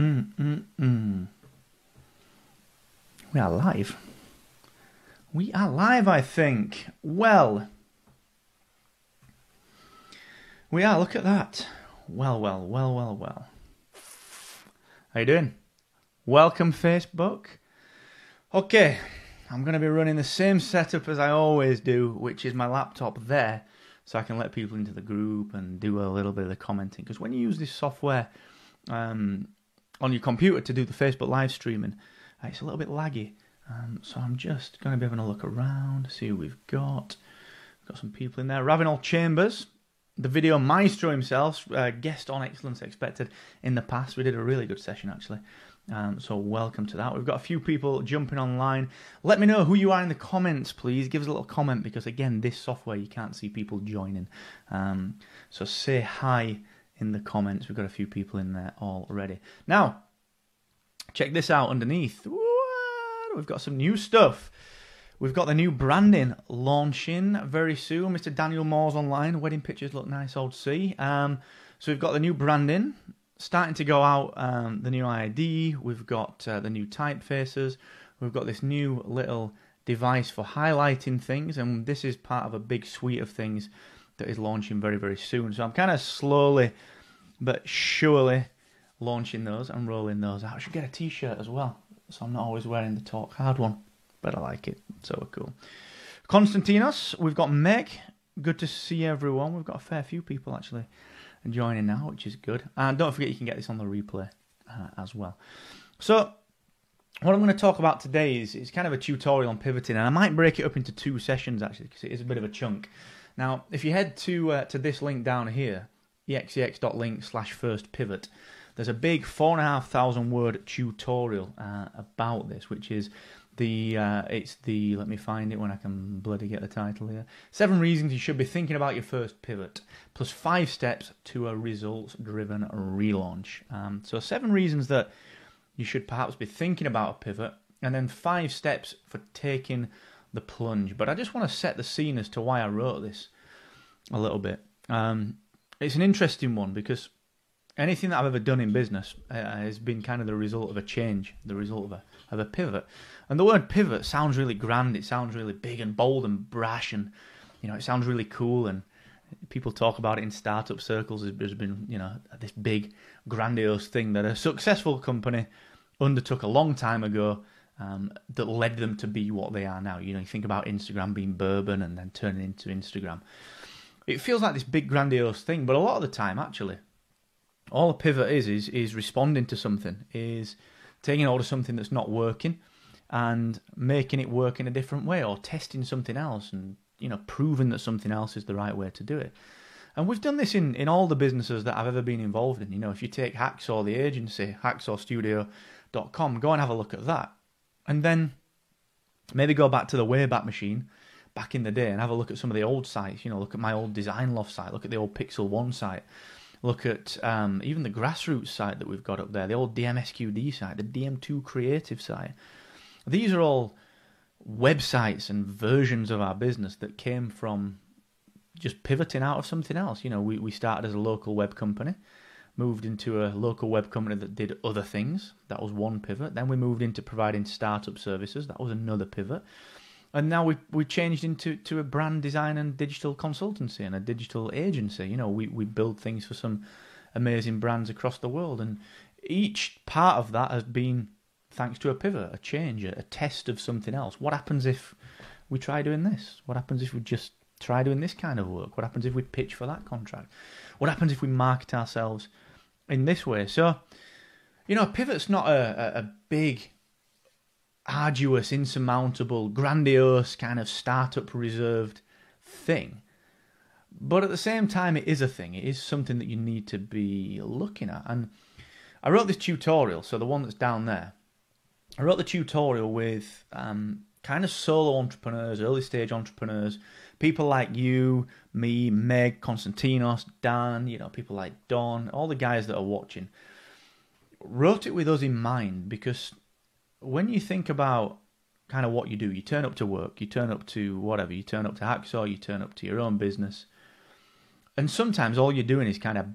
Mm, mm, mm. We are live. We are live, I think. Well, we are. Look at that. Well, well, well, well, well. How you doing? Welcome, Facebook. Okay, I'm going to be running the same setup as I always do, which is my laptop there, so I can let people into the group and do a little bit of the commenting. Because when you use this software um, on your computer to do the Facebook live streaming, uh, it's a little bit laggy. Um, so I'm just going to be having a look around, see who we've got. We've got some people in there. Ravenel Chambers, the video maestro himself, uh, guest on Excellence Expected in the past. We did a really good session actually. Um, so welcome to that. We've got a few people jumping online. Let me know who you are in the comments, please. Give us a little comment because again, this software you can't see people joining. Um, so say hi in the comments. We've got a few people in there already. Now, check this out underneath. We've got some new stuff. We've got the new branding launching very soon. Mr. Daniel Moore's online. Wedding pictures look nice, old see. Um, so we've got the new branding starting to go out. Um, the new ID. We've got uh, the new typefaces. We've got this new little device for highlighting things, and this is part of a big suite of things that is launching very, very soon. So I'm kind of slowly but surely launching those and rolling those out. I should get a t-shirt as well, so I'm not always wearing the talk hard one, but I like it. So cool. Konstantinos, we've got Meg. Good to see everyone. We've got a fair few people actually joining now, which is good. And don't forget you can get this on the replay uh, as well. So what I'm going to talk about today is, is kind of a tutorial on pivoting, and I might break it up into two sessions actually because it is a bit of a chunk. Now, if you head to uh, to this link down here, exex.link slash first pivot, there's a big four and a half thousand word tutorial uh, about this, which is the uh, it's the let me find it when I can bloody get the title here. Seven reasons you should be thinking about your first pivot, plus five steps to a results driven relaunch. Um, so seven reasons that you should perhaps be thinking about a pivot, and then five steps for taking the plunge. But I just want to set the scene as to why I wrote this a little bit. Um, it's an interesting one because anything that I've ever done in business uh, has been kind of the result of a change, the result of a of a pivot. And the word pivot sounds really grand. It sounds really big and bold and brash, and you know it sounds really cool. And people talk about it in startup circles. There's been you know this big grandiose thing that a successful company undertook a long time ago. Um, that led them to be what they are now. You know, you think about Instagram being Burbn and then turning into Instagram. It feels like this big grandiose thing, but a lot of the time, actually, all a pivot is is is responding to something, is taking hold of something that's not working and making it work in a different way, or testing something else and you know proving that something else is the right way to do it. And we've done this in, in all the businesses that I've ever been involved in. You know, if you take Hacksaw, the agency, hacksawstudio.com, go and have a look at that and then maybe go back to the Wayback Machine back in the day and have a look at some of the old sites. You know, look at my old Design Loft site, look at the old Pixel One site, look at um, even the grassroots site that we've got up there, the old DMSQD site, the DM2 Creative site. These are all websites and versions of our business that came from just pivoting out of something else. You know, we, we started as a local web company moved into a local web company that did other things. That was one pivot. Then we moved into providing startup services. That was another pivot. And now we we changed into to a brand design and digital consultancy and a digital agency. You know, we, we build things for some amazing brands across the world. And each part of that has been thanks to a pivot, a change, a test of something else. What happens if we try doing this? What happens if we just try doing this kind of work? What happens if we pitch for that contract? What happens if we market ourselves in this way? So, you know, a pivot's not a, a, big, arduous, insurmountable, grandiose kind of startup reserved thing. But at the same time, it is a thing. It is something that you need to be looking at. And I wrote this tutorial, so the one that's down there. I wrote the tutorial with um, kind of solo entrepreneurs, early stage entrepreneurs, people like you, me, Meg, Konstantinos, Dan, you know, people like Don, all the guys that are watching, wrote it with us in mind because when you think about kind of what you do, you turn up to work, you turn up to whatever, you turn up to Hacksaw, you turn up to your own business, and sometimes all you're doing is kind of